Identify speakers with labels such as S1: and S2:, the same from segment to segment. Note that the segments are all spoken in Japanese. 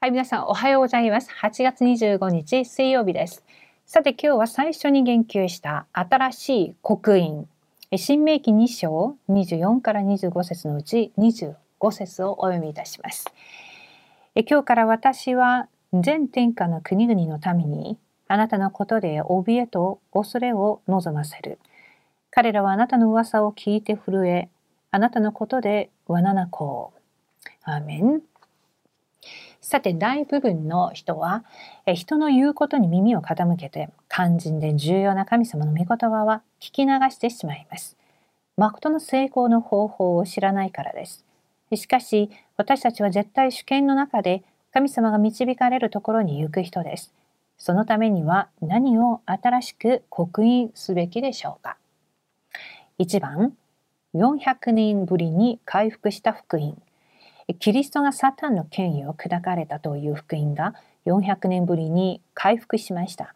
S1: はい、皆さんおはようございます。8月25日水曜日です。さて今日は最初に言及した新しい刻印、新明記2章24から25節のうち25節をお読みいたします。え今日から私は全天下の国々のためにあなたのことで怯えと恐れを望ませる。彼らはあなたの噂を聞いて震え、あなたのことで罠なこう。アーメン。さて大部分の人は人の言うことに耳を傾けて肝心で重要な神様の御言葉は聞き流してしまいます。誠の成功の方法を知らないからです。しかし私たちは絶対主権の中で神様が導かれるところに行く人です。そのためには何を新しく刻印すべきでしょうか。1番400年ぶりに回復した福音キリストがサタンの権威を砕かれたという福音が400年ぶりに回復しました。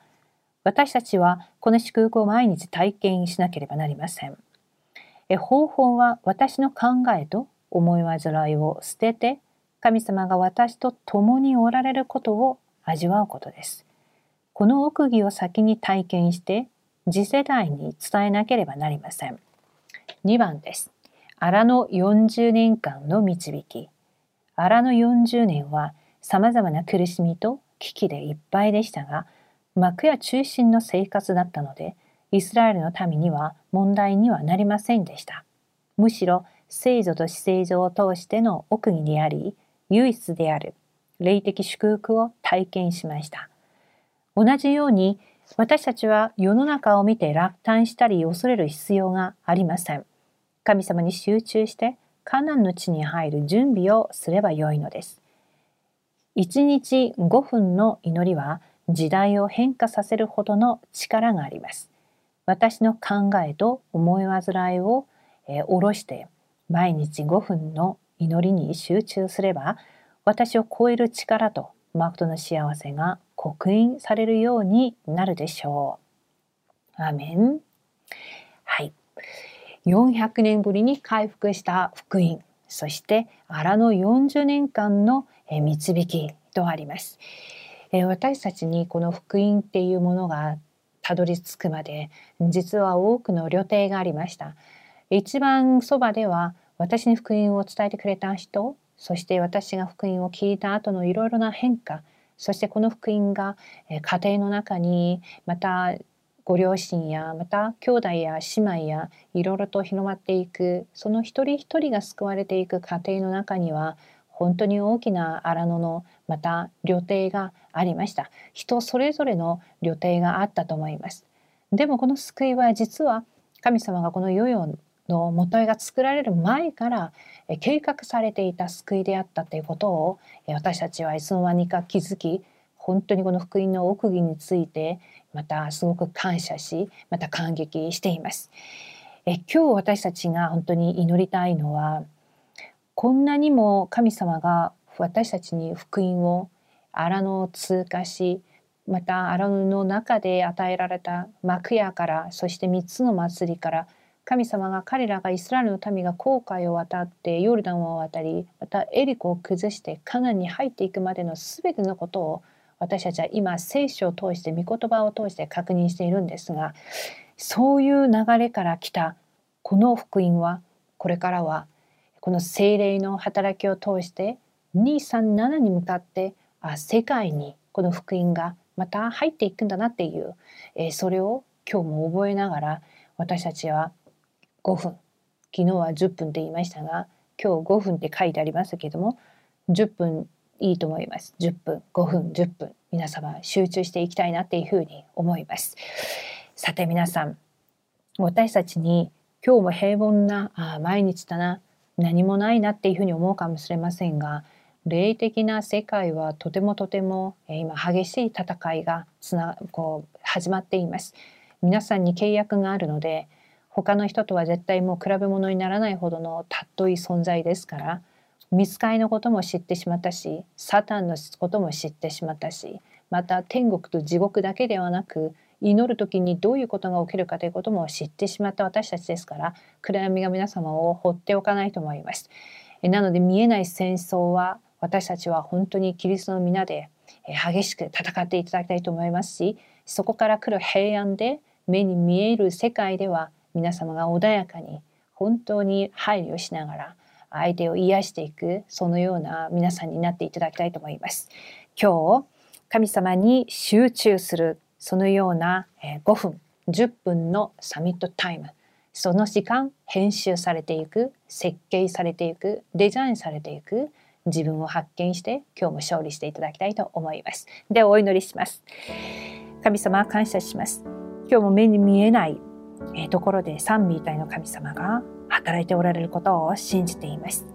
S1: 私たちはこの祝福を毎日体験しなければなりません。方法は私の考えと思い煩いを捨てて神様が私と共におられることを味わうことです。この奥義を先に体験して次世代に伝えなければなりません。2番です。荒の40年間の導き。荒の40年はさまざまな苦しみと危機でいっぱいでしたが幕屋中心の生活だったのでイスラエルの民には問題にはなりませんでした。むしろ聖女と死聖女を通しての奥義であり唯一である霊的祝福を体験しました。同じように私たちは世の中を見て落胆したり恐れる必要がありません。神様に集中してカナンの地に入る準備をすればよいのです。1日5分の祈りは時代を変化させるほどの力があります。私の考えと思い煩いを、えー、下ろして毎日5分の祈りに集中すれば私を超える力と誠の幸せが刻印されるようになるでしょう。アメン。はい。400年ぶりに回復した福音そして荒の40年間の導きとあります。私たちにこの福音っていうものがたどり着くまで実は多くの旅程がありました。一番そばでは私に福音を伝えてくれた人そして私が福音を聞いた後のいろいろな変化そしてこの福音が家庭の中にまたご両親やまた兄弟や姉妹やいろいろと広まっていく。その一人一人が救われていく過程の中には本当に大きな荒野のまた旅程がありました。人それぞれの旅程があったと思います。でもこの救いは実は神様がこの世々の元絵が作られる前から計画されていた救いであったということを私たちはいつの間にか気づき本当にこの福音の奥義についてまたすごく感謝しまた感激しています。え今日私たちが本当に祈りたいのはこんなにも神様が私たちに福音を荒野を通過しまた荒野の中で与えられた幕屋からそして3つの祭りから神様が彼らがイスラエルの民が航海を渡ってヨルダンを渡りまたエリコを崩してカナンに入っていくまでの全てのことを私たちは今聖書を通して御言葉を通して確認しているんですがそういう流れから来たこの福音はこれからはこの精霊の働きを通して237に向かってあ世界にこの福音がまた入っていくんだなっていう、えー、それを今日も覚えながら私たちは5分昨日は10分って言いましたが今日5分って書いてありますけども10分いいと思います。10分、5分、10分、皆様集中していきたいなっていうふうに思います。さて皆さん、私たちに今日も平凡なあ毎日だな、何もないなっていうふうに思うかもしれませんが、霊的な世界はとてもとてもえ今激しい戦いがつなこう始まっています。皆さんに契約があるので他の人とは絶対もう比べ物にならないほどの尊い存在ですから見つかりのことも知ってしまったしサタンのことも知ってしまったしまた天国と地獄だけではなく祈る時にどういうことが起きるかということも知ってしまった私たちですから暗闇が皆様を放っておかないと思います。なので見えない戦争は私たちは本当にキリストの皆で激しく戦っていただきたいと思いますしそこから来る平安で目に見える世界では皆様が穏やかに本当に配慮しながら相手を癒していくそのような皆さんになっていただきたいと思います。今日神様に集中するそのような5分10分のサミットタイムその時間編集されていく設計されていくデザインされていく自分を発見して今日も勝利していただきたいと思います。ではお祈りします。神様感謝します。今日も目に見えないところで三位一体の神様が働いておられることを信じています。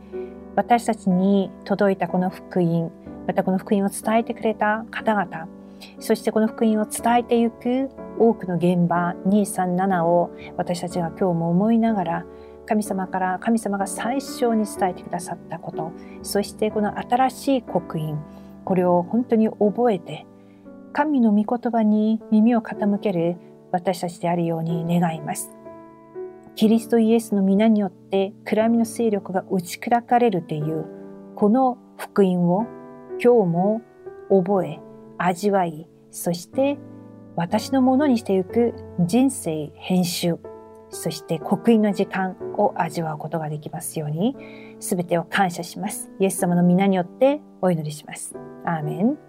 S1: 私たちに届いたこの福音、またこの福音を伝えてくれた方々、そしてこの福音を伝えていく多くの現場237を私たちが今日も思いながら神様から神様が最初に伝えてくださったことそしてこの新しい刻印これを本当に覚えて神の御言葉に耳を傾ける私たちであるように願います。キリストイエスの皆によって暗闇の勢力が打ち砕かれるというこの福音を今日も覚え味わいそして私のものにしていく人生編集そして刻印の時間を味わうことができますように、すべてを感謝します。イエス様の皆によってお祈りします。アーメン。